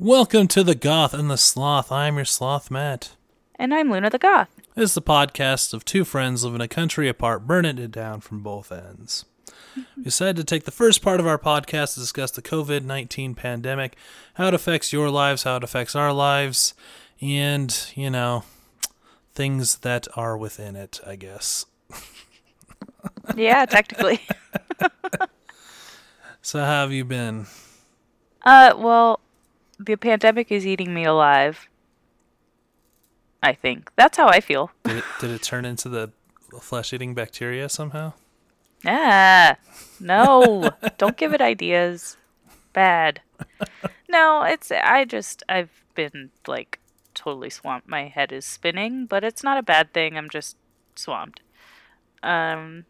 Welcome to the Goth and the Sloth. I'm your sloth, Matt. And I'm Luna the Goth. This is the podcast of two friends living a country apart, burning it down from both ends. We decided to take the first part of our podcast to discuss the COVID 19 pandemic, how it affects your lives, how it affects our lives, and, you know, things that are within it, I guess. Yeah, technically. So, how have you been? uh, well, the pandemic is eating me alive. I think. That's how I feel. Did it, did it turn into the flesh eating bacteria somehow? Ah, no. Don't give it ideas. Bad. No, it's, I just, I've been like totally swamped. My head is spinning, but it's not a bad thing. I'm just swamped. Um,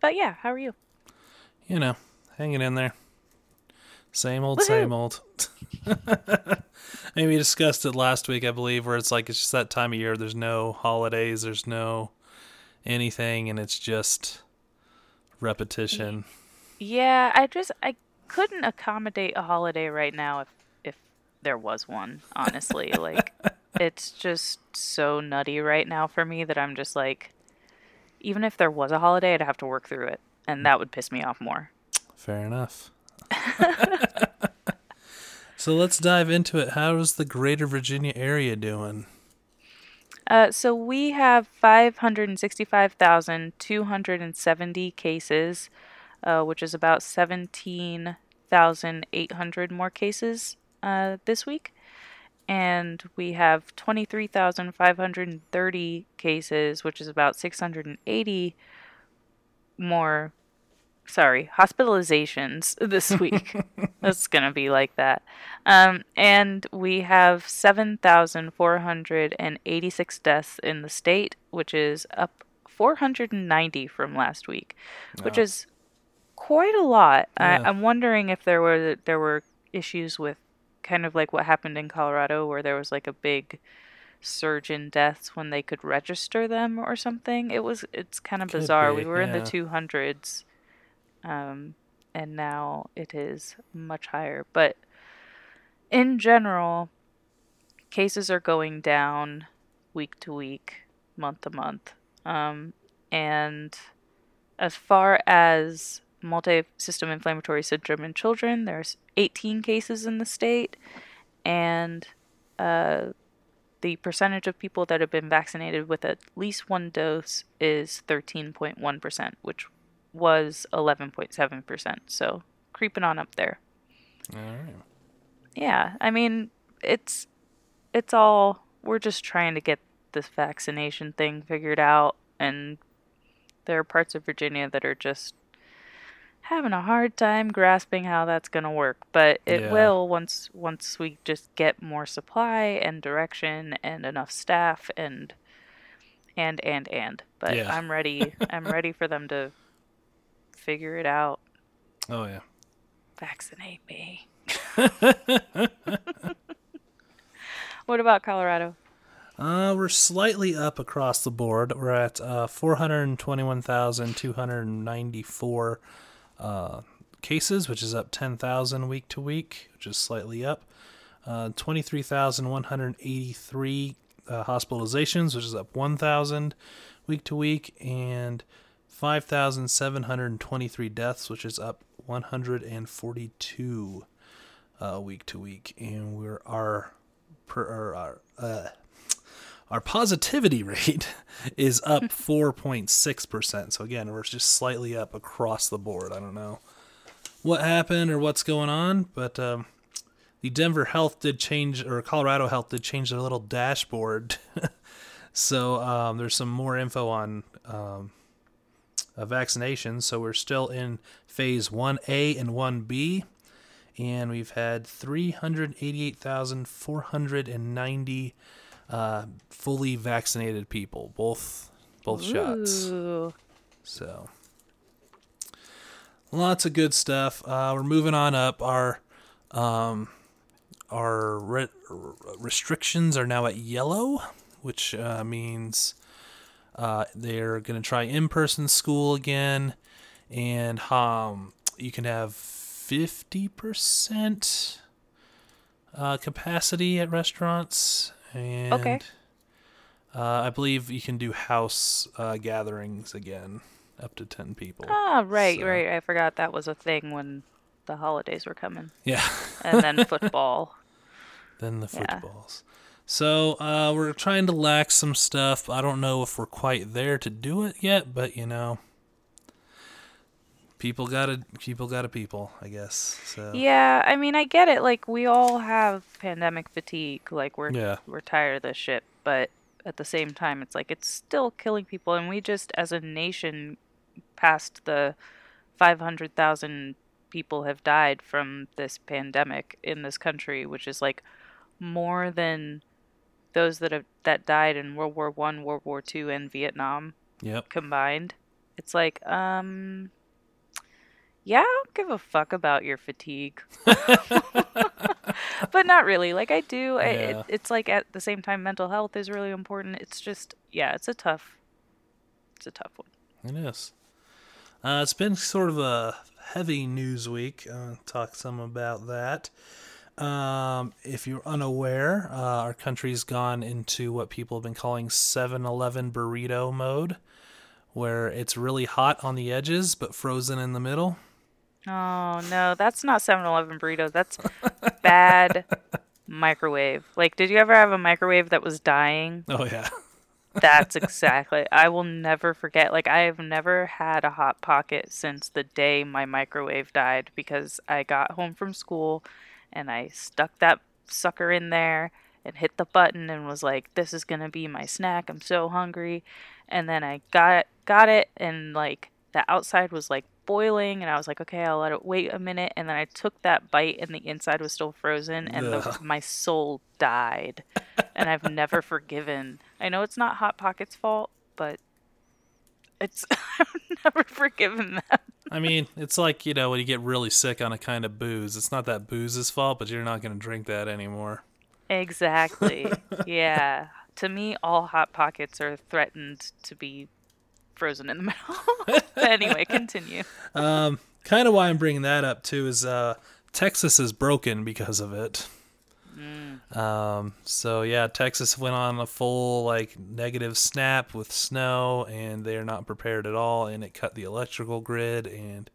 but yeah, how are you? You know, hanging in there. Same old, Woohoo. same old. I mean, we discussed it last week, I believe, where it's like it's just that time of year. There's no holidays, there's no anything, and it's just repetition. Yeah, I just I couldn't accommodate a holiday right now if if there was one, honestly. like it's just so nutty right now for me that I'm just like even if there was a holiday, I'd have to work through it and that would piss me off more. Fair enough. so let's dive into it. How's the greater Virginia area doing? Uh, so we have 565,270 cases, uh, which is about 17,800 more cases uh, this week. And we have 23,530 cases, which is about 680 more, sorry, hospitalizations this week. That's going to be like that. Um, and we have 7,486 deaths in the state, which is up 490 from last week, which is quite a lot. Yeah. I, I'm wondering if there were there were issues with kind of like what happened in Colorado, where there was like a big surge in deaths when they could register them or something. It was it's kind of Could bizarre. be, we were in the 200s, um, and now it is much higher. But in general, cases are going down week to week, month to month. Um, and as far as multi-system inflammatory syndrome in children, there's 18 cases in the state, and uh, the percentage of people that have been vaccinated with at least one dose is 13.1%, which was 11.7%. So creeping on up there. All right. Yeah, I mean, it's it's all we're just trying to get this vaccination thing figured out and there are parts of Virginia that are just having a hard time grasping how that's going to work, but it Yeah. will once once we just get more supply and direction and enough staff and and and and. But Yeah. I'm ready. I'm ready for them to figure it out. Oh, yeah. Vaccinate me. what about Colorado? Uh, we're slightly up across the board. We're at uh, 421,294 uh, cases, which is up 10,000 week to week, which is slightly up. Uh, 23,183 uh, hospitalizations, which is up 1,000 week to week, and 5,723 deaths, which is up 142 uh, week to week. And we're our per our uh, our positivity rate is up 4.6%. So again, we're just slightly up across the board. I don't know what happened or what's going on, but um, the Denver Health did change, or Colorado Health did change their little dashboard. so um, there's some more info on um, uh, vaccinations. So we're still in phase 1A and 1B. And we've had 388,490 uh, fully vaccinated people, both both shots. So lots of good stuff. Uh, we're moving on up. Our um, our re- restrictions are now at yellow, which uh, means uh, they're going to try in-person school again, and um, you can have fifty percent uh, capacity at restaurants, and Okay. uh, I believe you can do house uh, gatherings again, up to ten people. Ah, right, So- right. I forgot that was a thing when the holidays were coming, Yeah. and then football. Then the Yeah. So uh, we're trying to lax some stuff. I don't know if we're quite there to do it yet, but you know, people gotta people gotta people, I guess. So Yeah, I mean, I get it. Like we all have pandemic fatigue. Like we're Yeah. we're tired of this shit, but at the same time, it's like it's still killing people, and we just, as a nation, passed the five hundred thousand people have died from this pandemic in this country, which is like more than those that have that died in World War One, World War Two, and Vietnam Yep. combined. It's like, um, yeah, I don't give a fuck about your fatigue. but not really. Like I do. I, it, it's like at the same time, mental health is really important. It's just, yeah, it's a tough, it's a tough one. It is. Uh, it's been sort of a heavy news week. Uh, talk some about that. Um, if you're unaware, uh, our country's gone into what people have been calling 7 Eleven burrito mode, where it's really hot on the edges but frozen in the middle. Oh no, that's not 7-Eleven burrito. That's bad microwave. Like, did you ever have a microwave that was dying? Oh, yeah. That's exactly. I will never forget. Like I have never had a hot pocket since the day my microwave died because I got home from school and I stuck that sucker in there and hit the button and was like this is going to be my snack. I'm so hungry. And then I got got it and like the outside was like boiling and I was like okay, I'll let it wait a minute and then I took that bite and the inside was still frozen and the, my soul died and I've never forgiven. I know it's not Hot Pocket's fault, but it's I've never forgiven them. I mean, it's like, you know, when you get really sick on a kind of booze. It's not that booze's fault, but you're not going to drink that anymore. Exactly. yeah. To me, all Hot Pockets are threatened to be frozen in the middle. anyway, continue. Um, kind of why I'm bringing that up too is uh, Texas is broken because of it. Um, so yeah, Texas went on a full like negative snap with snow, and they're not prepared at all, and it cut the electrical grid, and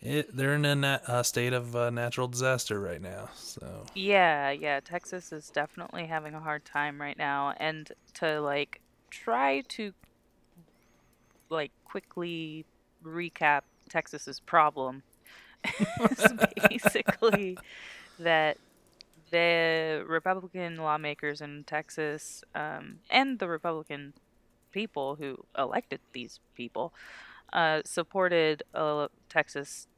it they're in a uh, state of uh, natural disaster right now. So Yeah, yeah. Texas is definitely having a hard time right now, and to like try to like quickly recap Texas's problem is basically that the Republican lawmakers in Texas um, and the Republican people who elected these people uh, supported uh, Texas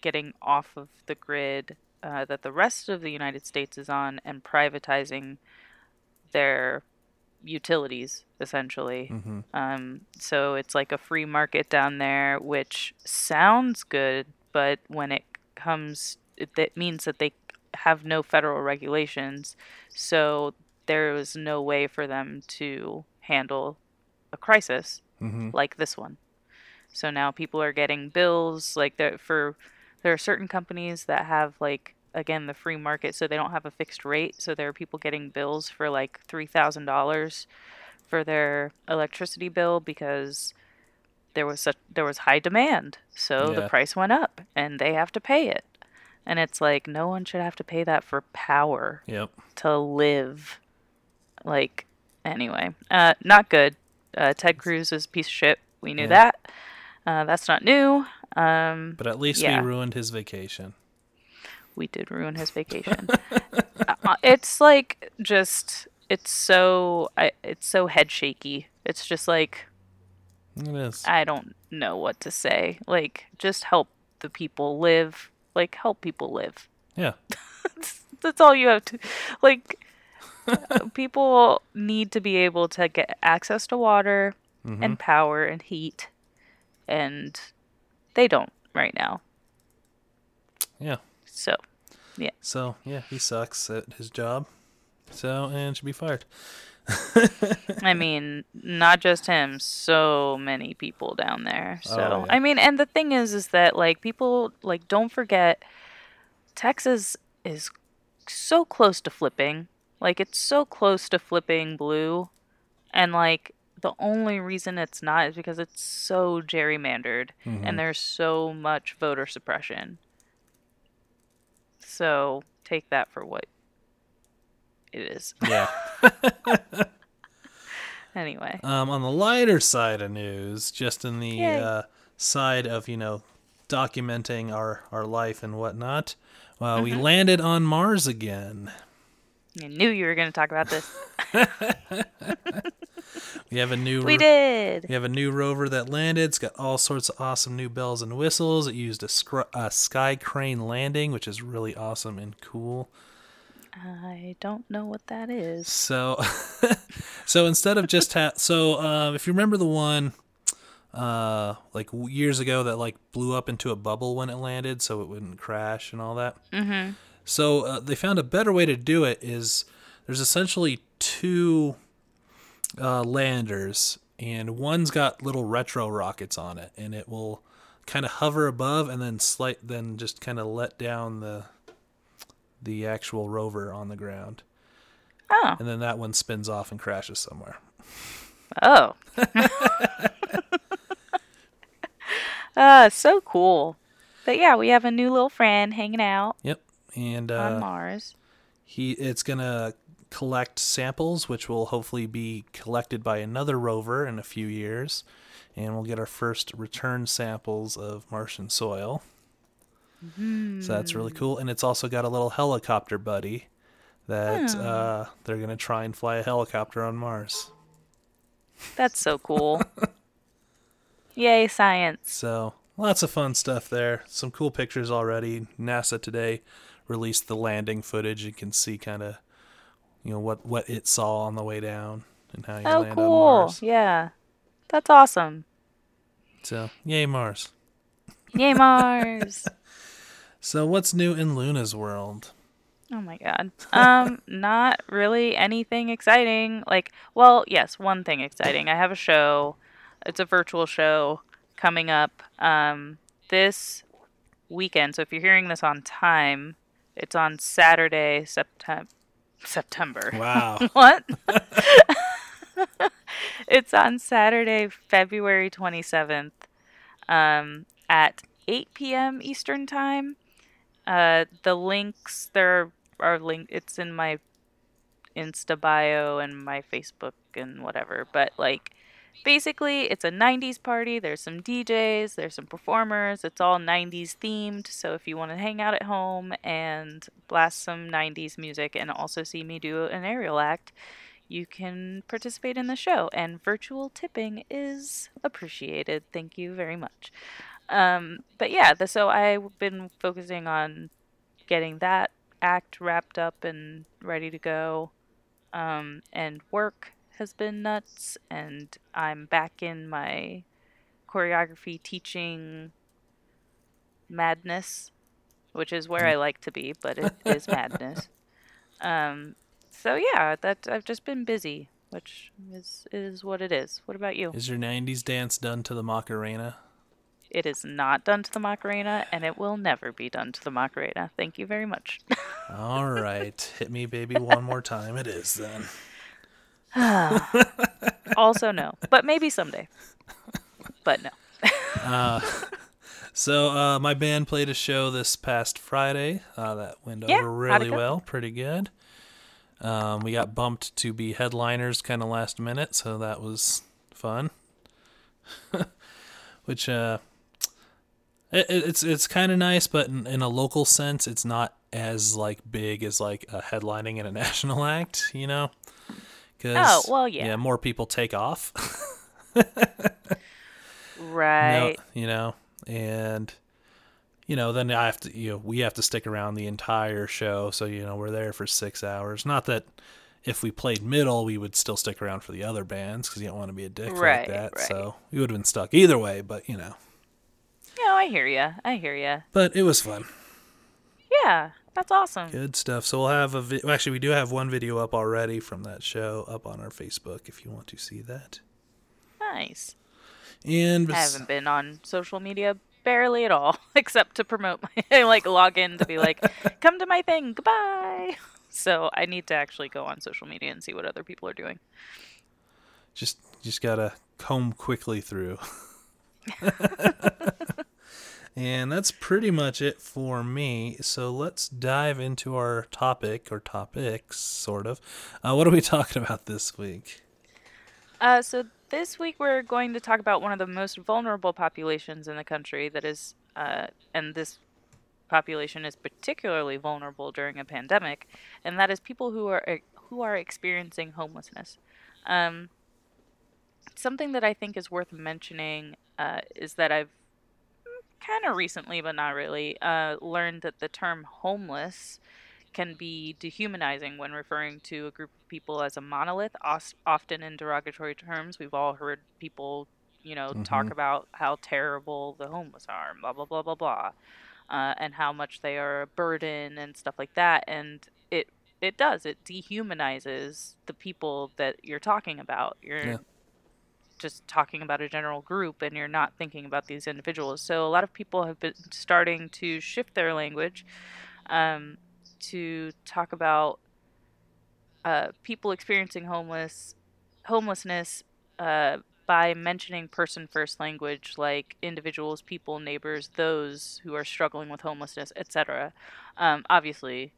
getting off of the grid uh, that the rest of the United States is on and privatizing their utilities essentially. mhm. Um, so it's like a free market down there, which sounds good, but when it comes, it, that means that they have no federal regulations. So there was no way for them to handle a crisis Mhm. like this one. So now people are getting bills like that for there are certain companies that have like again the free market so they don't have a fixed rate so there are people getting bills for like $3000 for their electricity bill because there was such there was high demand so the price went up and they have to pay it and it's like no one should have to pay that for power Yep. to live. Like, anyway, uh, not good. Uh, Ted Cruz is a piece of shit. We knew Yeah. that. Uh, that's not new. Um, But at least Yeah. we ruined his vacation. we did ruin his vacation. uh, it's like just it's so I, it's so head shaky. It's just like It is. I don't know what to say. Like, just help the people live. Like, help people live. Yeah. that's, that's all you have to like people need to be able to get access to water Mhm. and power and heat and they don't right now Yeah. so yeah. So yeah, he sucks at his job. So and should be fired. I mean not just him so many people down there so Oh, yeah. i mean and the thing is is that like people like don't forget texas is so close to flipping. Like it's so close to flipping blue, and like the only reason it's not is because it's so gerrymandered Mhm. and there's so much voter suppression. So take that for what it is. Yeah. Anyway. Um, on the lighter side of news, just in the uh, side of you know documenting our our life and whatnot, well, we Mm-hmm. landed on Mars again. I knew you were going to talk about this. We have a new We did. we have a new rover that landed. It's got all sorts of awesome new bells and whistles. It used a, scr- a sky crane landing, which is really awesome and cool. I don't know what that is. So, so instead of just ha- so uh, if you remember the one uh like years ago that like blew up into a bubble when it landed so it wouldn't crash and all that. Mhm. So uh, they found a better way to do it is there's essentially two uh, landers and one's got little retro rockets on it and it will kind of hover above and then slight then just kind of let down the the actual rover on the ground Oh. and then that one spins off and crashes somewhere. Oh. uh, so cool. But yeah, we have a new little friend hanging out Yep. And on uh, Mars. he it's gonna collect samples, which will hopefully be collected by another rover in a few years, and we'll get our first return samples of Martian soil. So that's really cool, and it's also got a little helicopter buddy that Hmm. uh, they're gonna try and fly a helicopter on Mars. That's so cool. Yay, science. So lots of fun stuff there. Some cool pictures already. NASA today released the landing footage. You can see kind of, you know, what what it saw on the way down and how you Oh, land on. Mars. Yeah. That's awesome. So yay Mars. Yay, Mars. So what's new in Luna's world? Oh my god. Um, not really anything exciting. Like, well, yes, one thing exciting. I have a show. It's a virtual show coming up um this weekend. So if you're hearing this on time, it's on Saturday, September September. Wow. What? it's on Saturday, February 27th, um, at 8 p.m. Eastern Time. Uh, the links there are link. It's in my Insta bio and my Facebook and whatever. But like, basically, it's a 90s party. There's some DJs. There's some performers. It's all 90s themed. So if you want to hang out at home and blast some 90s music and also see me do an aerial act, you can participate in the show. And virtual tipping is appreciated. Thank you very much. Um, but yeah, the, so I've been focusing on getting that act wrapped up and ready to go. Um, and work has been nuts, and I'm back in my choreography teaching madness, which is where I like to be, but it is madness. Um, so yeah, that I've just been busy, which is is what it is. What about you? Is your '90s dance done to the Macarena? It is not done to the Macarena, and it will never be done to the Macarena. Thank you very much. All right, hit me, baby, one more time. It is then. also, no, but maybe someday. But no. So uh, my band played a show this past Friday. Uh, that went Yeah, over really well, pretty good. Um, we got bumped to be headliners kind of last minute, so that was fun. Which uh, it, it- it's it's kind of nice, but in, in a local sense, it's not as like big as like a headlining in a national act, you know. 'Cause, Oh, well, yeah. Yeah, more people take off. Right. No, you know, and you know, then I have to, you know, we have to stick around the entire show. So you know, we're there for six hours. Not that if we played middle, we would still stick around for the other bands because you don't want to be a dick Right, like that. right. So we would have been stuck either way. But you know, No, I hear ya. I hear ya. but it was fun, Yeah, that's awesome. good stuff. So we'll have a, vi- actually, we do have one video up already from that show up on our Facebook if you want to see that. Nice. And I haven't been on social media barely at all, except to promote my like log in to be like, come to my thing, goodbye. So I need to actually go on social media and see what other people are doing. Just just gotta comb quickly through. and that's pretty much it for me. So let's dive into our topic or topics, sort of. Uh, what are we talking about this week? Uh, so this week we're going to talk about one of the most vulnerable populations in the country. That is, uh, and this population is particularly vulnerable during a pandemic, and that is people who are who are experiencing homelessness. Um, something that I think is worth mentioning uh, is that I've kind of recently, but not really, uh, learned that the term homeless can be dehumanizing when referring to a group of people as a monolith, often in derogatory terms. We've all heard people, you know, mm-hmm. talk about how terrible the homeless are, blah, blah, blah, blah, blah, uh, and how much they are a burden and stuff like that. And it, it does, it dehumanizes the people that you're talking about. You're, yeah just talking about a general group and you're not thinking about these individuals. So a lot of people have been starting to shift their language um, to talk about uh, people experiencing homeless homelessness uh, by mentioning person first language like individuals, people, neighbors, those who are struggling with homelessness, etc. Um, obviously,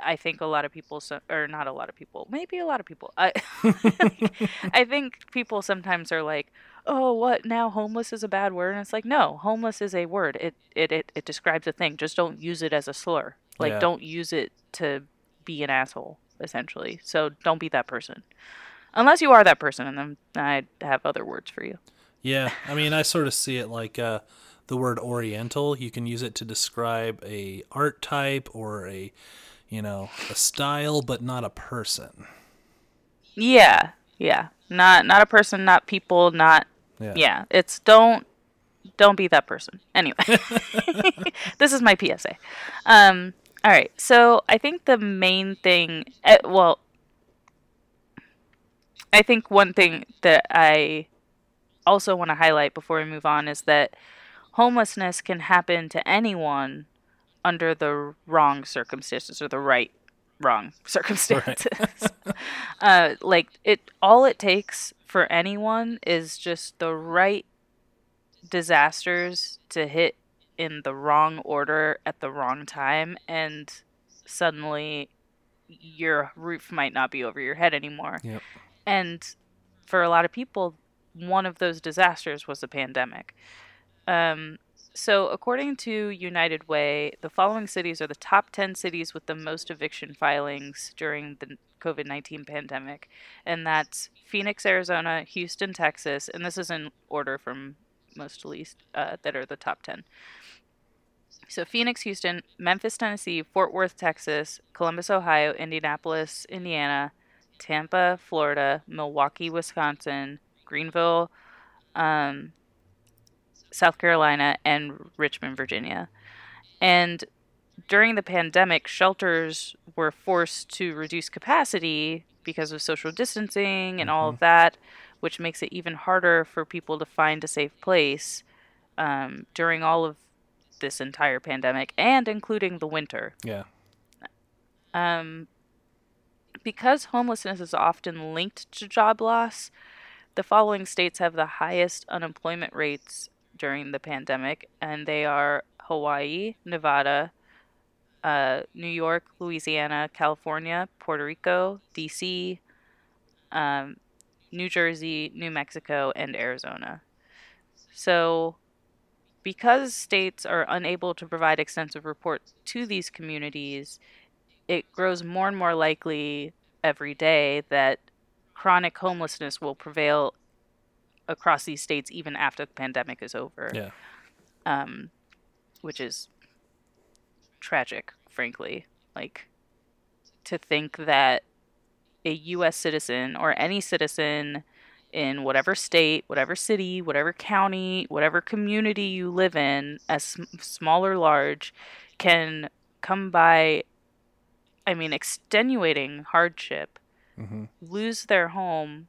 I think a lot of people, or not a lot of people, maybe a lot of people. I, I think people sometimes are like, "Oh, what now? Homeless is a bad word," and it's like, no, homeless is a word. It it it, it describes a thing. Just don't use it as a slur. Like, yeah. don't use it to be an asshole, essentially. So don't be that person, unless you are that person, and then I have other words for you. Yeah, I mean, I sort of see it like. Uh, the word oriental you can use it to describe a art type or a you know, a style but not a person. Yeah. Yeah. Not not a person, not people, not yeah. yeah. It's don't don't be that person. Anyway. this is my PSA. Um all right. So, I think the main thing uh, well I think one thing that I also want to highlight before we move on is that homelessness can happen to anyone under the wrong circumstances or the right wrong circumstances. Right. uh, like it, all it takes for anyone is just the right disasters to hit in the wrong order at the wrong time, and suddenly your roof might not be over your head anymore. Yep. And for a lot of people, one of those disasters was the pandemic. Um, so, according to United Way, the following cities are the top 10 cities with the most eviction filings during the COVID 19 pandemic. And that's Phoenix, Arizona, Houston, Texas, and this is in order from most to least uh, that are the top 10. So, Phoenix, Houston, Memphis, Tennessee, Fort Worth, Texas, Columbus, Ohio, Indianapolis, Indiana, Tampa, Florida, Milwaukee, Wisconsin, Greenville, um, South Carolina, and Richmond, Virginia. And during the pandemic, shelters were forced to reduce capacity because of social distancing and mm-hmm. all of mm-hmm. that, which makes it even harder for people to find a safe place um, during all of this entire pandemic and including the winter. Yeah. Um, because homelessness is often linked to job loss, the following states have the highest unemployment rates during the pandemic, and they are Hawaii, Nevada, uh, New York, Louisiana, California, Puerto Rico, D.C., um, New Jersey, New Mexico, and Arizona. So, because states are unable to provide extensive reports to these communities, it grows more and more likely every day that chronic homelessness will prevail across these states even after the pandemic is over. Yeah. Um, which is tragic, frankly. Like to think that a U.S. citizen or any citizen in whatever state, whatever city, whatever county, whatever community you live in, as small or large, can come by, I mean, extenuating hardship, mm-hmm. lose their home,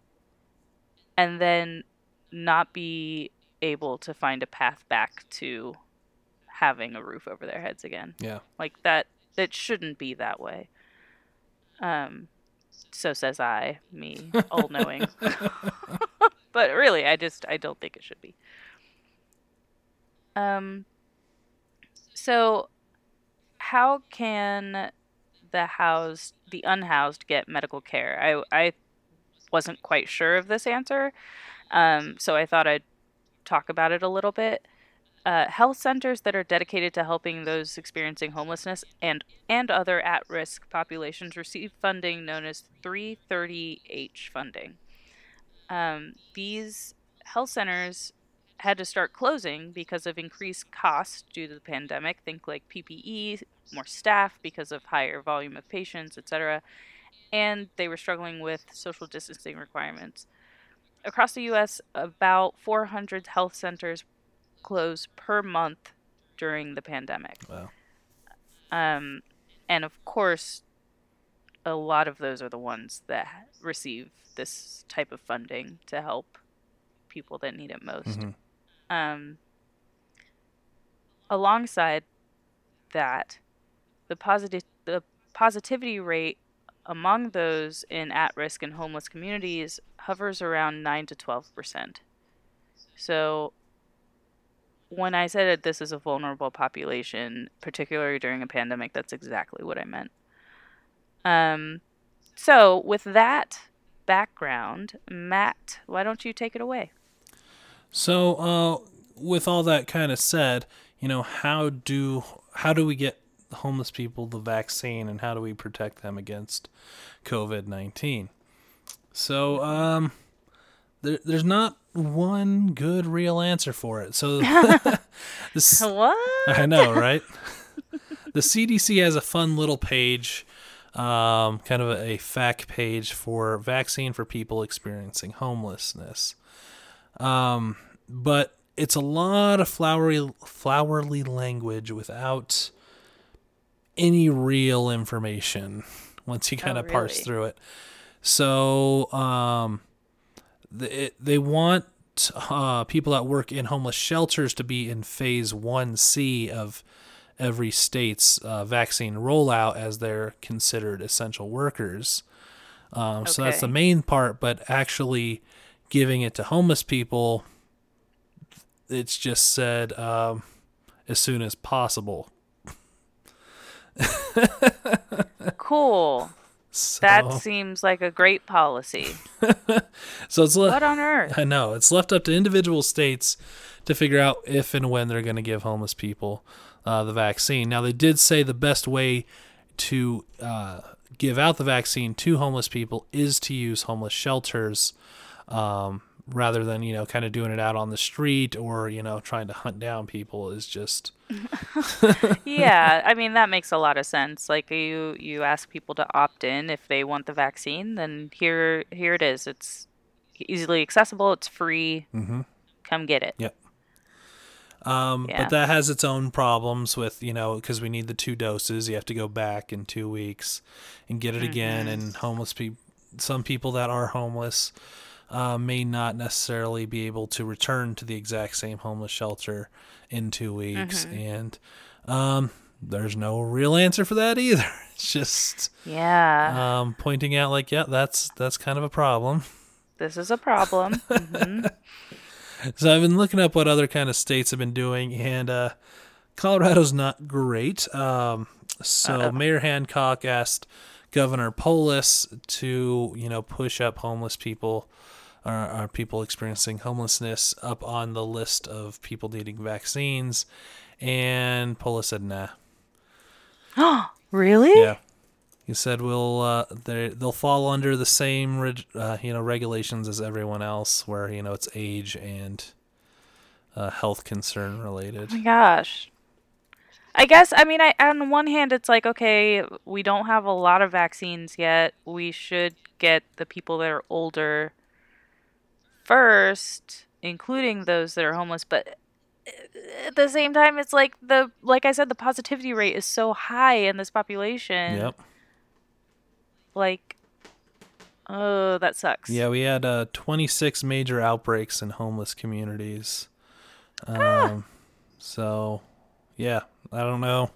and then not be able to find a path back to having a roof over their heads again. Yeah. Like that It shouldn't be that way. Um, so says I, me, all knowing. but really, I just I don't think it should be. Um. So, how can the housed, the unhoused, get medical care? I I wasn't quite sure of this answer, um, so I thought I'd talk about it a little bit. Uh, health centers that are dedicated to helping those experiencing homelessness and and other at-risk populations receive funding known as 330H funding. Um, these health centers had to start closing because of increased costs due to the pandemic. Think like PPE, more staff because of higher volume of patients, etc. And they were struggling with social distancing requirements. Across the U.S., about 400 health centers close per month during the pandemic. Wow. Um, and of course, a lot of those are the ones that receive this type of funding to help people that need it most. Mhm. Um, alongside that, the positive the positivity rate among those in at-risk and homeless communities hovers around 9 to 12 percent. So when I said that this is a vulnerable population, particularly during a pandemic, that's exactly what I meant. Um, so with that background, Matt, why don't you take it away? So, uh, with all that kind of said, you know, how do how do we get homeless people the vaccine, and how do we protect them against COVID nineteen? So, um, there, there's not one good real answer for it. So, this, What? I know, right? the CDC has a fun little page, um, kind of a, a fact page for vaccine for people experiencing homelessness. Um, but it's a lot of flowery, flowery language without any real information once you kind Oh, of parse through it. So, um, they, they want uh, people that work in homeless shelters to be in phase 1C of every state's uh, vaccine rollout as they're considered essential workers. Um, So that's the main part, but actually giving it to homeless people, it's just said um, as soon as possible. Cool. So, That seems like a great policy. so it's le- What on earth? I know. It's left up to individual states to figure out if and when they're going to give homeless people uh, the vaccine. Now, they did say the best way to uh, give out the vaccine to homeless people is to use homeless shelters um, rather than, you know, kind of doing it out on the street or, you know, trying to hunt down people is just. yeah, I mean that makes a lot of sense. Like you you ask people to opt in if they want the vaccine, then here here it is. It's easily accessible, it's free. Mhm. Come get it. Yep. Um, Yeah. But that has its own problems with, you know, because we need the two doses. You have to go back in two weeks and get it again. And homeless people, some people that are homeless uh, may not necessarily be able to return to the exact same homeless shelter in two weeks. And um, there's no real answer for that either. It's just Yeah. um, pointing out, like, yeah, that's that's kind of a problem. this is a problem. hmm So I've been looking up what other kind of states have been doing, and uh, Colorado's not great. Um, so Uh-oh. Mayor Hancock asked Governor Polis to, you know, push up homeless people or, or people experiencing homelessness up on the list of people needing vaccines, and Polis said, "Nah." Oh, really? Yeah. He said we'll uh, they they'll fall under the same uh, you know regulations as everyone else, where you know it's age and uh, health concern related. Oh my gosh. I guess I mean I on one hand it's like okay, we don't have a lot of vaccines yet. We should get the people that are older first, including those that are homeless, but at the same time it's like the like I said the positivity rate is so high in this population. Yep. Like oh, that sucks. Yeah, we had uh, 26 major outbreaks in homeless communities. Um, So, yeah, I don't know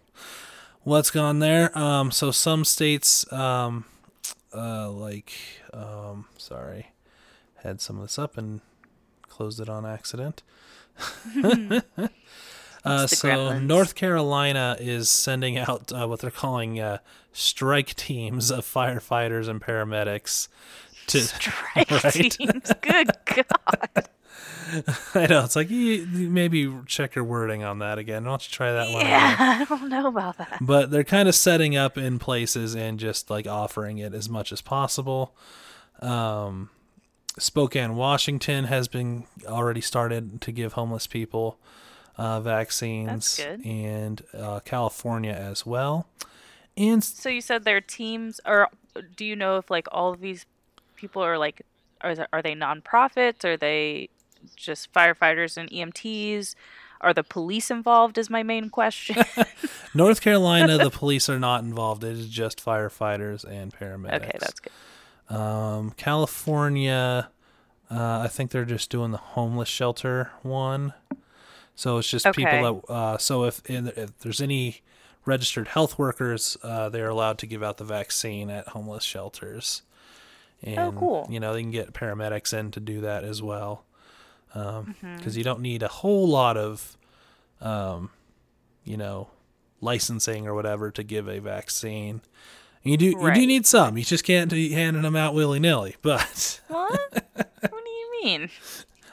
what's gone there. Um, so some states, um, uh, like, um, sorry, had some of this up and closed it on accident. uh, so gremlins. North Carolina is sending out uh, what they're calling uh, strike teams of firefighters and paramedics to strike right? teams. Good God. I know it's like you, maybe check your wording on that again. Why don't you try that one? Yeah, I don't know about that. But they're kind of setting up in places and just like offering it as much as possible. Um, Spokane, Washington has been already started to give homeless people uh, vaccines, and uh, California as well. And so you said their teams, or do you know if like all of these people are like, are they, are they nonprofits? Are they just firefighters and EMTs? Are the police involved? Is my main question. North Carolina, the police are not involved. It is just firefighters and paramedics. Okay, that's good. Um, California, uh, I think they're just doing the homeless shelter one. So it's just okay. people that. Uh, so if, if there's any registered health workers, uh, they're allowed to give out the vaccine at homeless shelters. Oh, and, oh, cool. You know, they can get paramedics in to do that as well. Because um, mm-hmm. you don't need a whole lot of, um, you know, licensing or whatever to give a vaccine. You do right. you do need some. You just can't be handing them out willy nilly. But what? what do you mean?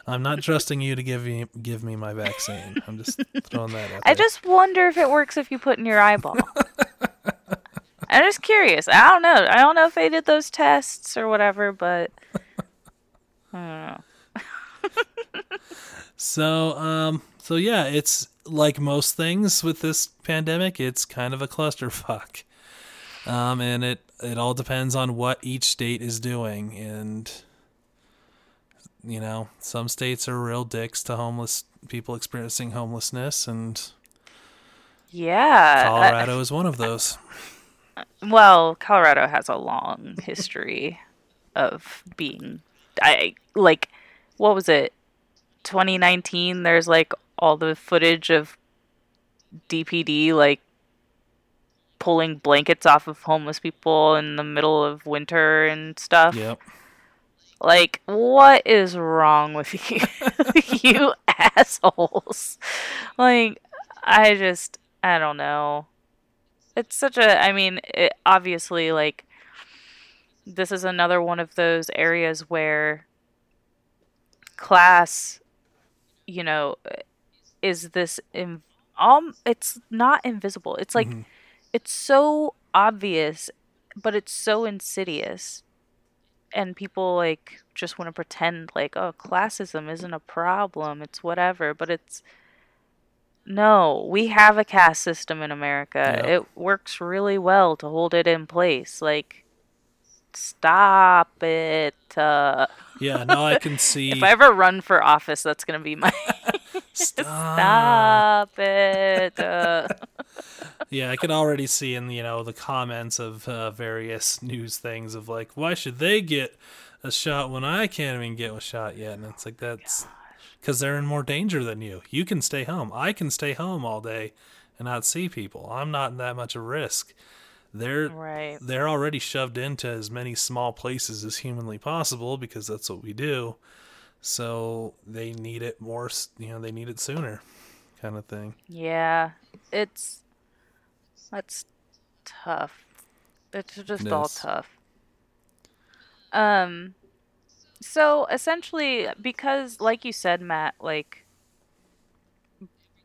I'm not trusting you to give me give me my vaccine. I'm just throwing that out. I just wonder if it works if you put in your eyeball. I'm just curious. I don't know. I don't know if they did those tests or whatever, but I don't know. so, um, so yeah, it's like most things with this pandemic. It's kind of a clusterfuck, um, and it it all depends on what each state is doing, and you know, some states are real dicks to homeless people experiencing homelessness, and yeah, Colorado uh, is one of those. Well, Colorado has a long history of being, I like, what was it, 2019? There's like all the footage of DPD like pulling blankets off of homeless people in the middle of winter and stuff. Yep. Like, what is wrong with you? you assholes. Like, I just, I don't know. It's such a, I mean, it, obviously, like, this is another one of those areas where class, you know, is this, in, um, it's not invisible. It's like, mm-hmm. It's so obvious, but it's so insidious. And people like just want to pretend like oh classism isn't a problem it's whatever but it's no we have a caste system in america. Yep. it works really well to hold it in place like stop it uh... yeah now i can see if i ever run for office that's gonna be my stop, stop it uh... yeah, I can already see in you know the comments of uh, various news things of like, why should they get a shot when I can't even get a shot yet? And it's like that's because they're in more danger than you. You can stay home. I can stay home all day and not see people. I'm not in that much of a risk. They're right. they're already shoved into as many small places as humanly possible because that's what we do. So they need it more. You know, they need it sooner, kind of thing. Yeah, it's that's tough. It's just all tough. Um so essentially because like you said Matt like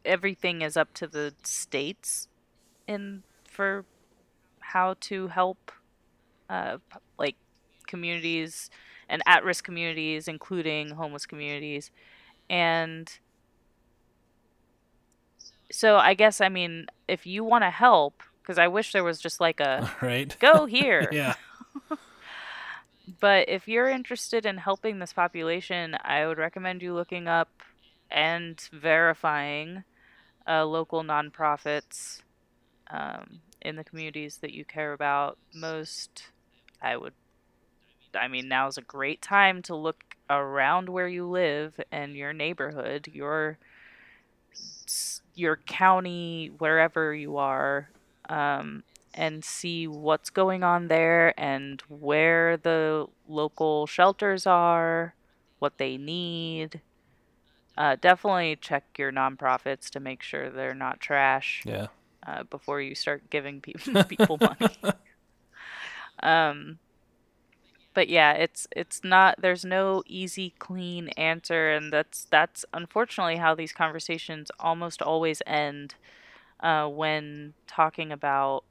everything is up to the states in for how to help uh like communities and at-risk communities including homeless communities and so I guess I mean if you want to help because I wish there was just like a right go here. yeah. but if you're interested in helping this population, I would recommend you looking up and verifying uh, local nonprofits um, in the communities that you care about most. I would, I mean, now is a great time to look around where you live and your neighborhood, your your county, wherever you are, um, and see what's going on there and where the local shelters are, what they need. Uh, definitely check your nonprofits to make sure they're not trash. Yeah. Uh, before you start giving pe- people money. um, but yeah, it's it's not. There's no easy, clean answer, and that's that's unfortunately how these conversations almost always end uh, when talking about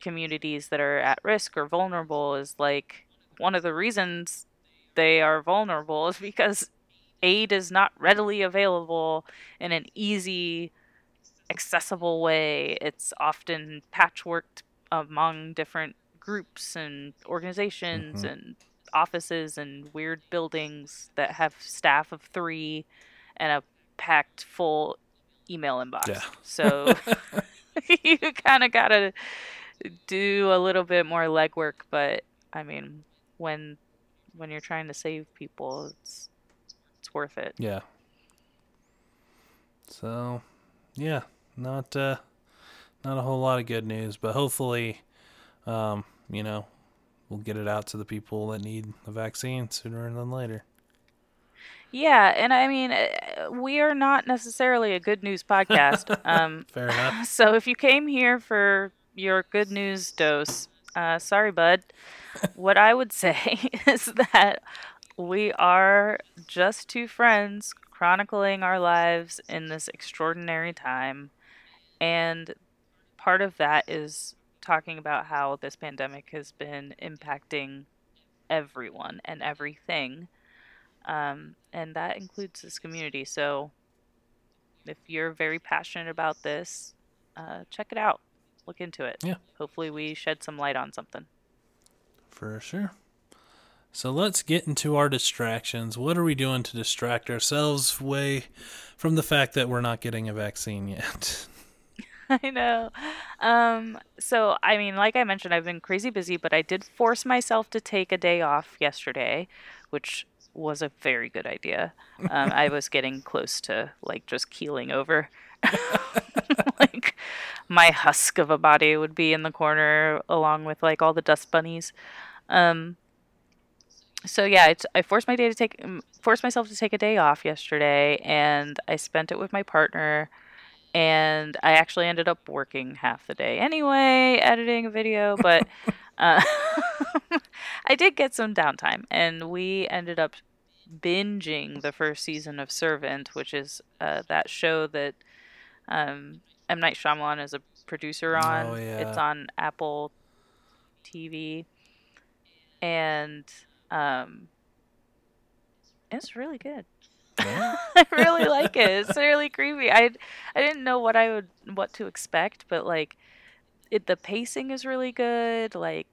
communities that are at risk or vulnerable. Is like one of the reasons they are vulnerable is because aid is not readily available in an easy, accessible way. It's often patchworked among different groups and organizations Mhm. and offices and weird buildings that have staff of three and a packed full email inbox. Yeah. So you kind of gotta do a little bit more legwork, but I mean, when when you're trying to save people, it's it's worth it. Yeah. So, yeah, not uh not a whole lot of good news, but hopefully um, you know, we'll get it out to the people that need the vaccine sooner than later. Yeah, and I mean, uh, we are not necessarily a good news podcast. um, Fair enough. so if you came here for your good news dose, uh, sorry, bud. what I would say is that we are just two friends chronicling our lives in this extraordinary time. And part of that is talking about how this pandemic has been impacting everyone and everything. Um, and that includes this community. So if you're very passionate about this, uh, check it out. Look into it. Yeah. Hopefully, we shed some light on something. For sure. So let's get into our distractions. What are we doing to distract ourselves away from the fact that we're not getting a vaccine yet? I know. Um, so, I mean, like I mentioned, I've been crazy busy, but I did force myself to take a day off yesterday, which was a very good idea. Um, I was getting close to like just keeling over. like my husk of a body would be in the corner along with like all the dust bunnies. Um, so yeah, I forced my day to take um, forced myself to take a day off yesterday, and I spent it with my partner. And I actually ended up working half the day anyway, editing a video, but uh, I did get some downtime, and we ended up binging the first season of Servant, which is uh, that show that um, M Night Shyamalan is a producer on. Oh, yeah. It's on Apple TV, and um, it's really good. I really like it. It's really creepy. I I didn't know what I would what to expect, but like it the pacing is really good. Like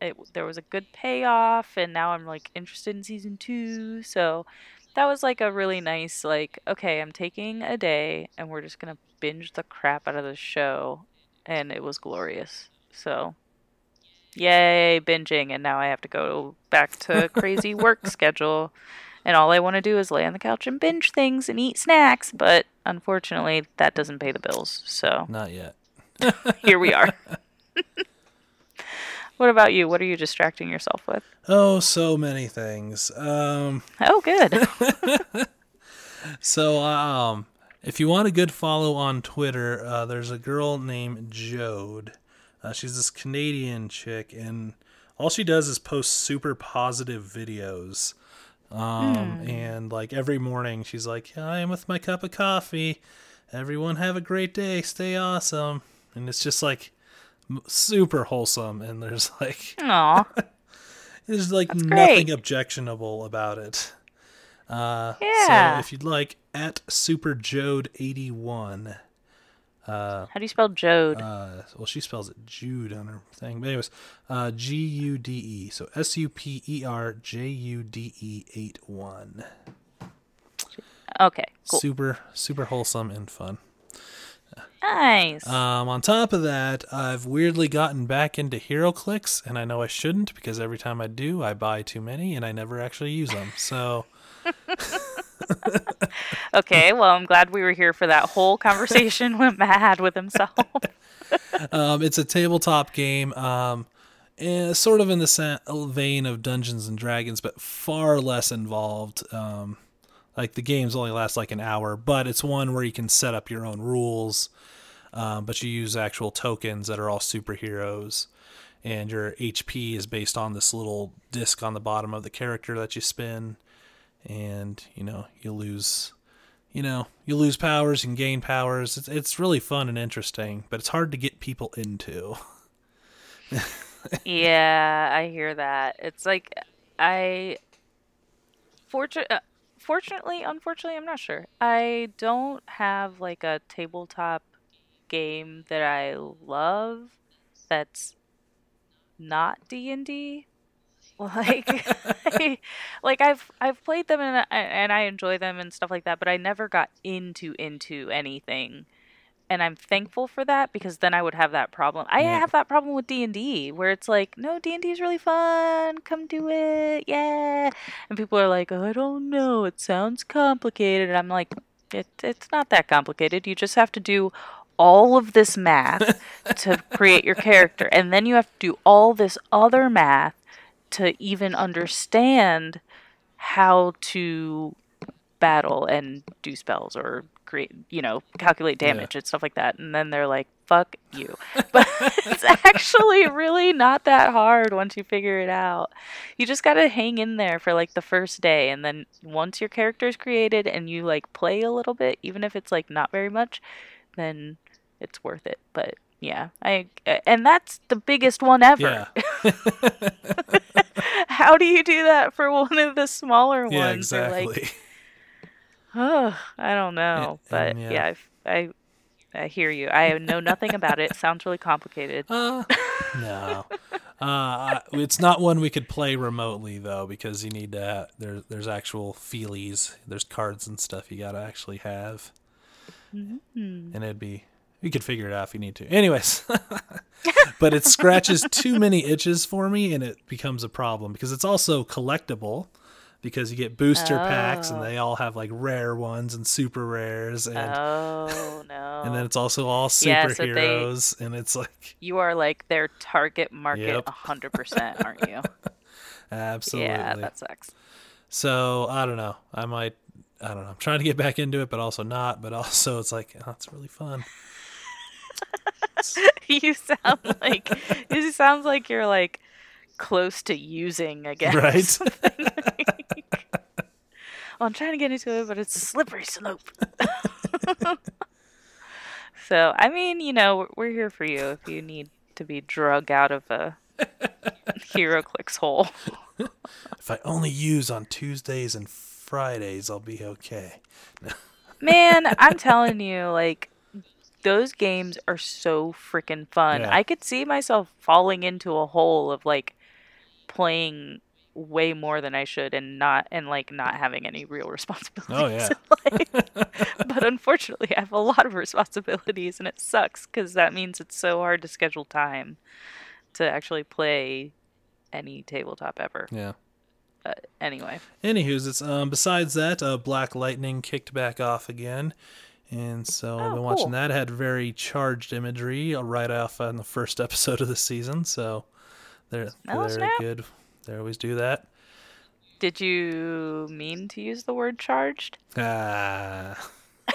it there was a good payoff and now I'm like interested in season 2. So that was like a really nice like okay, I'm taking a day and we're just going to binge the crap out of the show and it was glorious. So yay binging and now I have to go back to crazy work schedule and all I want to do is lay on the couch and binge things and eat snacks, but unfortunately, that doesn't pay the bills. So Not yet. here we are. what about you? What are you distracting yourself with? Oh, so many things. Um, Oh, good. so um, if you want a good follow on Twitter, uh, there's a girl named Jode. Uh, she's this Canadian chick, and all she does is post super positive videos. Um, and like every morning, she's like, "I am with my cup of coffee. Everyone have a great day. Stay awesome." And it's just like super wholesome, and there's like Aw, there's like That's nothing great. objectionable about it. Uh, Yeah. So if you'd like, at SuperJode81. Uh, how do you spell Jode? uh, well, she spells it Jude on her thing. But anyways, uh, G U D E. So S U P E R J U D E 8 1. okay, cool. Super, super wholesome and fun. Nice. Um, on top of that, I've weirdly gotten back into HeroClix, and I know I shouldn't because every time I do, I buy too many and I never actually use them. So, okay, well, I'm glad we were here for that whole conversation with Matt with himself. um, it's a tabletop game, um, and sort of in the vein of Dungeons and Dragons, but far less involved. Um, like the games only last like an hour, but it's one where you can set up your own rules. Um, but you use actual tokens that are all superheroes, and your HP is based on this little disc on the bottom of the character that you spin, and you know you lose, you know you lose powers, and gain powers. It's it's really fun and interesting, but it's hard to get people into. yeah, I hear that. It's like I fortunate uh, fortunately, unfortunately, I'm not sure. I don't have like a tabletop game that I love that's not D&D. Like like I've I've played them and I, and I enjoy them and stuff like that, but I never got into into anything and I'm thankful for that because then I would have that problem. I yeah. have that problem with D and D where it's like, no, D and D is really fun. Come do it, yeah. And people are like, oh, I don't know. It sounds complicated. And I'm like, it, it's not that complicated. You just have to do all of this math to create your character, and then you have to do all this other math to even understand how to battle and do spells or create, you know, calculate damage yeah. and stuff like that. And then they're like, fuck you. But it's actually really not that hard once you figure it out. You just got to hang in there for like the first day. And then once your character is created and you like play a little bit, even if it's like not very much, then it's worth it. But yeah, I and that's the biggest one ever. Yeah. How do you do that for one of the smaller ones? Yeah, exactly. Like, Oh, I don't know, and, but and yeah, yeah I, I hear you. I know nothing about it. it sounds really complicated. Uh, no, uh, it's not one we could play remotely though, because you need to. There's there's actual feelies. There's cards and stuff you gotta actually have, mm-hmm. and it'd be. You could figure it out if you need to. Anyways, but it scratches too many itches for me, and it becomes a problem because it's also collectible because you get booster oh. packs and oh. they all have like rare ones and super rares and oh no. and then it's also all superheroes yeah, so they, and it's like you are like their target market a 100% aren't you? Absolutely. Yeah that sucks. So i don't know. I might i don't know. I'm trying to get back into it but also not but also it's like oh, it's really fun you sound like it sounds like you're like close to using again right Well, oh, I'm trying to get into it, but it's a slippery slope. so, I mean, you know, we're here for you if you need to be drug out of a HeroClix hole. if I only use on Tuesdays and Fridays, I'll be okay. Man, I'm telling you, like, those games are so freaking fun. Yeah. I could see myself falling into a hole of like playing way more than I should and not and like not having any real responsibilities. Oh yeah. but unfortunately, I have a lot of responsibilities and it sucks cuz that means it's so hard to schedule time to actually play any tabletop ever. Yeah. But anyway. Anywho's, it's um besides that, uh, Black Lightning kicked back off again. And so oh, I've been cool. watching that. It had very charged imagery right off on the first episode of the season. So they're, oh, they're good they always do that. Did you mean to use the word charged? Ah.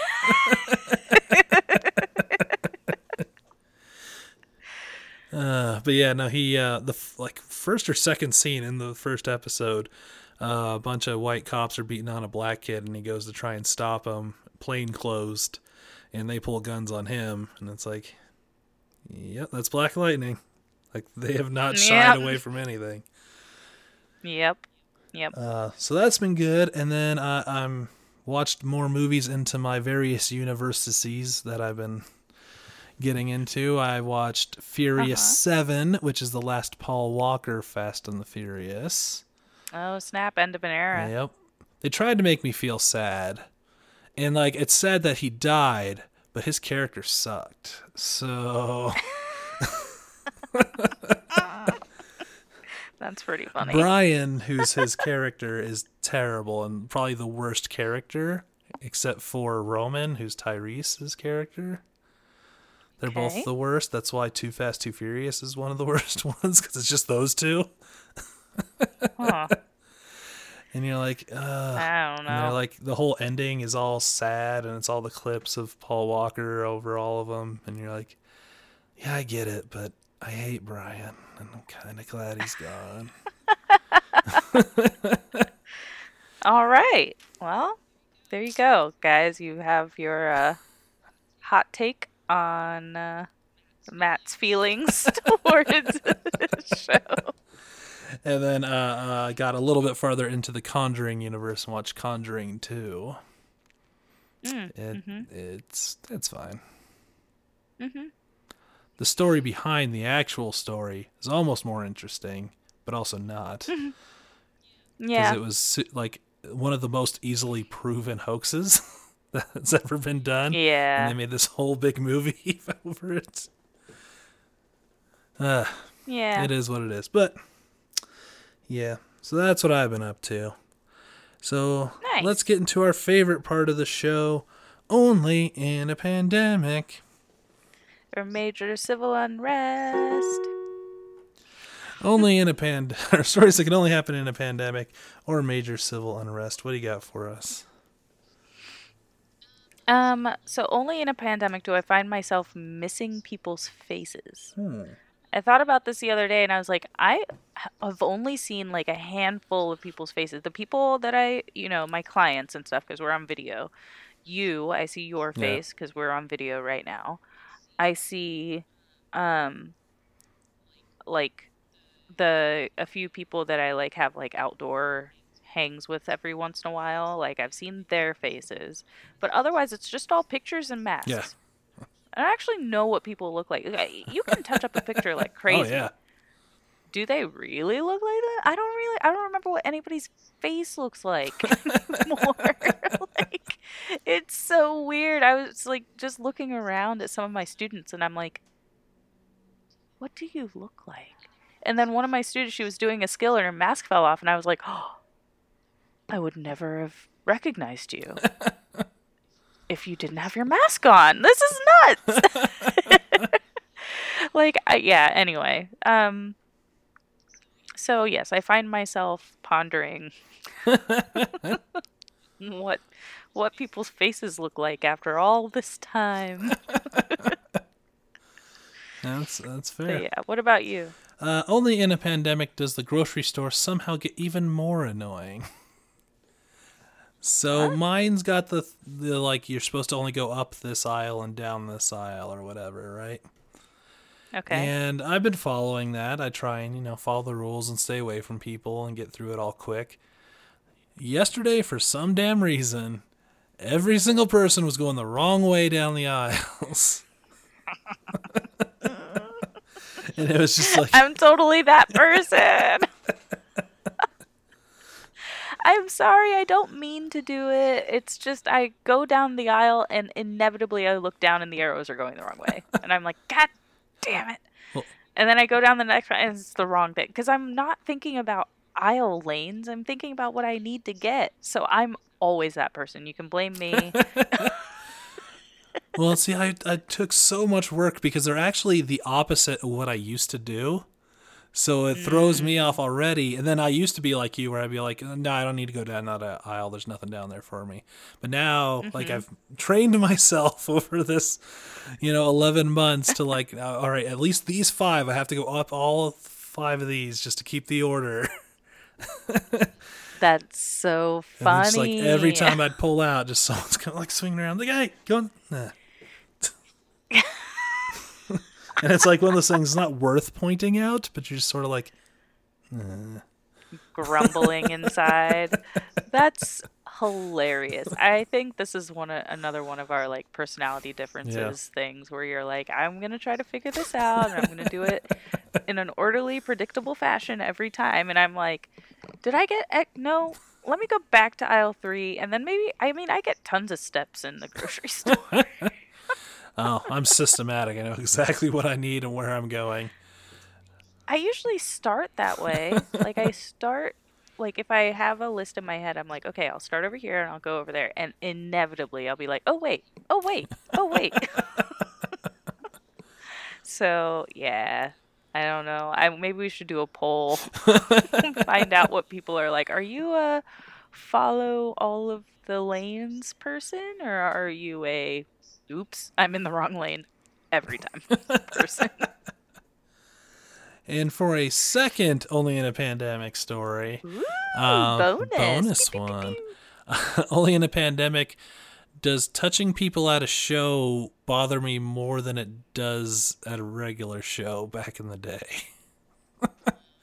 uh, but yeah, no, he uh, the like first or second scene in the first episode, uh, a bunch of white cops are beating on a black kid, and he goes to try and stop them, plane closed, and they pull guns on him, and it's like, yep, that's Black Lightning. Like they have not shied yep. away from anything. Yep. Yep. Uh, so that's been good, and then uh, I'm watched more movies into my various universes that I've been getting into. I watched Furious uh-huh. Seven, which is the last Paul Walker Fast and the Furious. Oh snap! End of an era. Yep. They tried to make me feel sad, and like it's sad that he died, but his character sucked. So. That's pretty funny. Brian, who's his character, is terrible and probably the worst character, except for Roman, who's Tyrese's character. They're Okay. both the worst. That's why Too Fast, Too Furious is one of the worst ones because it's just those two. Huh. And you're like, uh, I don't know. and they're like the whole ending is all sad and it's all the clips of Paul Walker over all of them. And you're like, yeah, I get it, but I hate Brian and I'm kind of glad he's gone. All right. Well, there you go, guys. You have your uh, hot take on uh, Matt's feelings towards this show. And then uh, uh, got a little bit farther into the Conjuring universe and watched Conjuring 2. Mm, It, mhm. It's it's fine. Mhm. The story behind the actual story is almost more interesting, but also not, because Yeah. it was like one of the most easily proven hoaxes that's ever been done. yeah. And they made this whole big movie over it. Uh, yeah. it is what it is. But yeah, so that's what I've been up to. So Nice. let's get into our favorite part of the show. Only in a pandemic. Or major civil unrest. Only in a pand or stories that can only happen in a pandemic or major civil unrest. What do you got for us? Um, so only in a pandemic do I find myself missing people's faces. I thought about this the other day and I was like, I have only seen like a handful of people's faces. The people that I, you know, my clients and stuff, because we're on video. You, I see your face because we're on video right now. I see, um, like the a few people that I like have like outdoor hangs with every once in a while. Like I've seen their faces, but otherwise it's just all pictures and masks. Yeah. I actually know what people look like. You can touch up a picture like oh, crazy. Oh yeah. Do they really look like that? I don't really. I don't remember what anybody's face looks like anymore. like, it's so weird. I was like just looking around at some of my students, and I'm like, "What do you look like?" And then one of my students, she was doing a skill, and her mask fell off, and I was like, "Oh, I would never have recognized you." If you didn't have your mask on, this is nuts. like I, yeah anyway um so yes i find myself pondering what what people's faces look like after all this time That's that's But fair. yeah what about you Uh, only in a pandemic does the grocery store somehow get even more annoying. So mine's got the the like you're supposed to only go up this aisle and down this aisle or whatever, right? okay And I've been following that. I try and, you know, follow the rules and stay away from people and get through it all quick. Yesterday, for some damn reason, every single person was going the wrong way down the aisles. and it was just like, i'm totally that person i'm sorry i don't mean to do it. It's just i go down the aisle and inevitably i look down and the arrows are going the wrong way. And i'm like god damn it. Well- and then i go down the next one and it's the wrong thing because i'm not thinking about aisle lanes. I'm thinking about what i need to get. So i'm always that person. You can blame me. Well, see, I, I took so much work because they're actually the opposite of what I used to do. So it throws me mm. off already. And then I used to be like you, where I'd be like, uh, no, I don't need to go down that uh, aisle. There's nothing down there for me. But now, like, mm-hmm. I've trained myself over this, you know, 11 months to like, uh, all right, at least these five, I have to go up all five of these just to keep the order. that's so And it's funny like every time I'd pull out, just someone's kind of like swinging around, like, hey, go on. Nah. And it's like one of those things, not worth pointing out, but you're just sort of like, grumbling inside. That's hilarious. I think this is one of, another one of our like personality differences things where you're like, I'm gonna try to figure this out and I'm gonna do it in an orderly, predictable fashion every time. And I'm like, did I get ec- no? Let me go back to aisle three, and then maybe I mean I get tons of steps in the grocery store. Oh, I'm systematic. I know exactly what I need and where I'm going. I usually start that way. like I start like if I have a list in my head, I'm like, okay, I'll start over here and I'll go over there, and inevitably I'll be like, oh wait, oh wait, oh wait. So yeah, I don't know. I maybe we should do a poll, find out what people are like. Are you a follow all of the lanes person, or are you a oops, I'm in the wrong lane every time person? And for a second, only in a pandemic story, Ooh, uh, bonus, bonus one. only in a pandemic, does touching people at a show bother me more than it does at a regular show back in the day?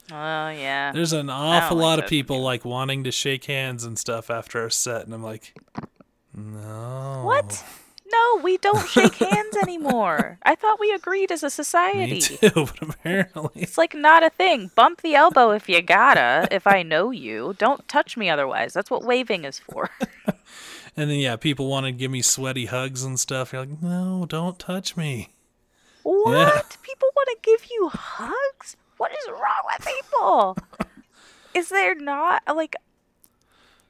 Oh yeah. There's an awful like lot of people like wanting to shake hands and stuff after a set, and I'm like, no. What? No, we don't shake hands anymore. I thought we agreed as a society. Me too, but apparently. It's like not a thing. Bump the elbow if you gotta, if I know you. Don't touch me otherwise. That's what waving is for. And then, yeah, people want to give me sweaty hugs and stuff. You're like, no, don't touch me. What? People want to give you hugs? What is wrong with people? is there not like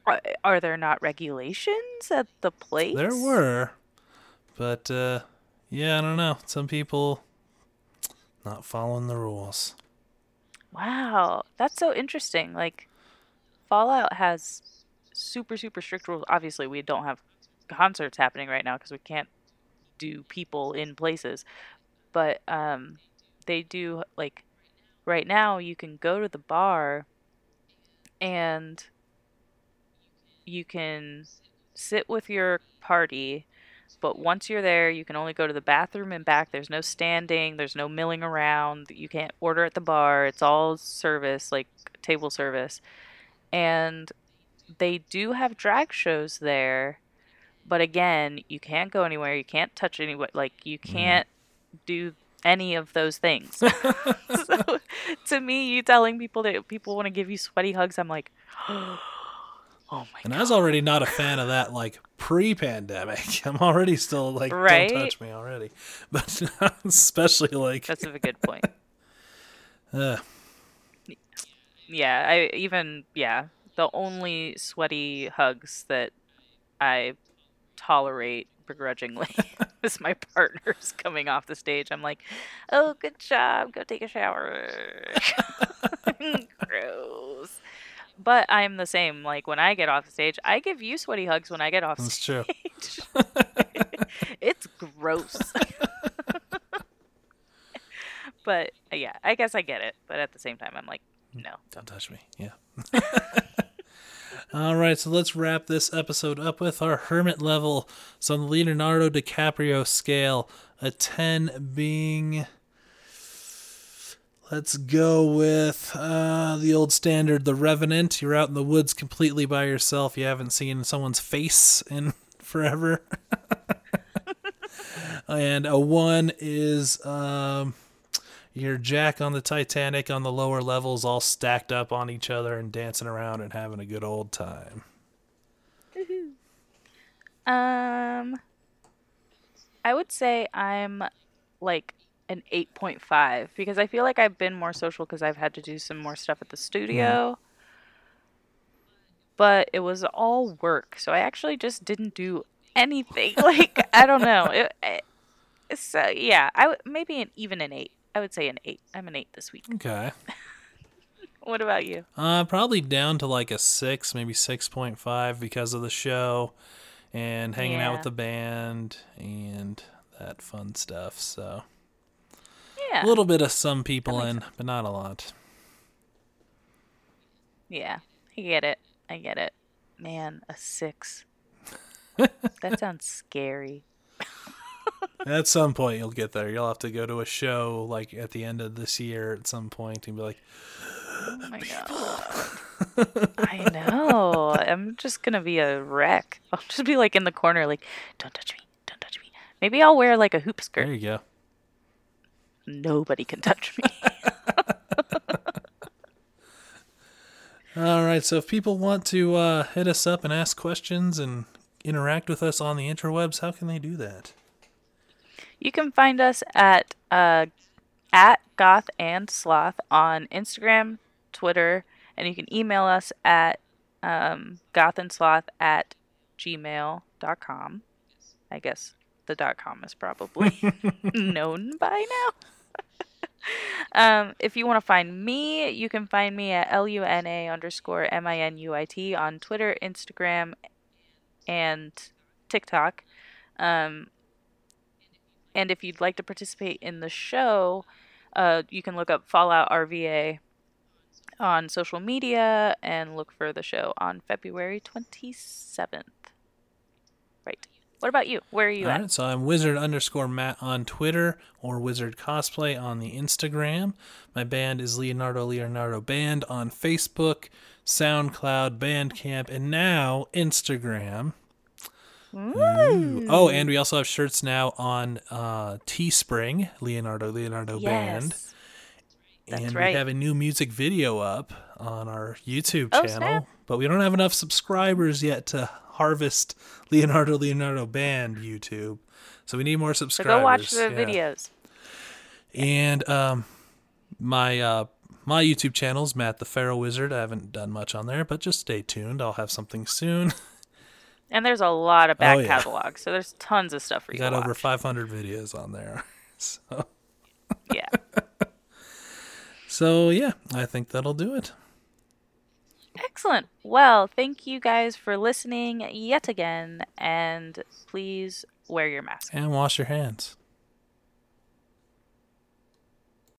are, are there not regulations at the place? There were. But, uh, yeah, I don't know. Some people not following the rules. Wow, that's so interesting. Like Fallout has super super strict rules. Obviously, we don't have concerts happening right now because we can't do people in places. But um they do like right now you can go to the bar and you can sit with your party but once you're there you can only go to the bathroom and back. There's no standing there's no milling around you can't order at the bar. It's all service like table service. And they do have drag shows there but again you can't go anywhere you can't touch anybody like you mm. can't do any of those things. So to me you telling people that people want to give you sweaty hugs i'm like oh my And I was already not a fan of that, like, pre pandemic. I'm already still like, Right? don't touch me already. But especially, like, that's a good point uh, yeah i even yeah the only sweaty hugs that i tolerate begrudgingly is my partners coming off the stage i'm like oh good job go take a shower gross but i'm the same like when i get off the stage i give you sweaty hugs when i get off that's true. stage it's gross but yeah i guess i get it but at the same time i'm like mm. no Don't touch me. Yeah. All right, so let's wrap this episode up with our hermit level. So on the Leonardo DiCaprio scale, a 10 being. Let's go with uh, the old standard, The Revenant. You're out in the woods completely by yourself. You haven't seen someone's face in forever. and a one is um, you're Jack on the Titanic on the lower levels, all stacked up on each other and dancing around and having a good old time. Um, I would say I'm like an 8.5 because I feel like I've been more social because I've had to do some more stuff at the studio. But it was all work, so I actually just didn't do anything. Like I don't know. It, it, so yeah, I would maybe an even an eight. I would say an eight. I'm an eight this week. Okay. What about you? Uh, probably down to like a six, maybe 6.5 because of the show and hanging out with the band and that fun stuff. So Yeah. a little bit of some people in, but not a lot. Yeah, I get it. I get it. Man, a six. that sounds scary. At some point, you'll get there. You'll have to go to a show like at the end of this year at some point and be like, Oh my god. I know. I'm just gonna be a wreck. I'll just be like in the corner, like, don't touch me, don't touch me. Maybe I'll wear like a hoop skirt. there you go. Nobody can touch me. All right. So if people want to uh, hit us up and ask questions and interact with us on the interwebs, how can they do that? You can find us at uh, at Goth and Sloth on Instagram, Twitter, and you can email us at um, gothandsloth at gmail.com. I guess the dot com is probably known by now. Um, if you want to find me, you can find me at luna underscore minuit on Twitter, Instagram, and TikTok. Um, and if you'd like to participate in the show, uh, you can look up Fallout RVA on social media and look for the show on February 27th. What about you? Where are you All at? right, so I'm wizard underscore Matt on Twitter or wizard cosplay on the Instagram. My band is Leonardo Leonardo Band on Facebook, SoundCloud, Bandcamp, and now Instagram. Ooh. Oh, and we also have shirts now on uh, Teespring, Leonardo Leonardo Band. Yes. That's and right. we have a new music video up on our YouTube Oh, channel, snap. but we don't have enough subscribers yet to harvest Leonardo Leonardo Band YouTube. So we need more subscribers. So go watch the yeah. videos. And um, my uh, my YouTube channel is Matt the Pharaoh Wizard. I haven't done much on there, but just stay tuned. I'll have something soon. And there's a lot of back Oh, yeah. catalog, so there's tons of stuff for you got over watch. 500 videos on there. So, yeah. so yeah, I think that'll do it. Excellent. Well, thank you guys for listening yet again, and please wear your mask. And wash your hands.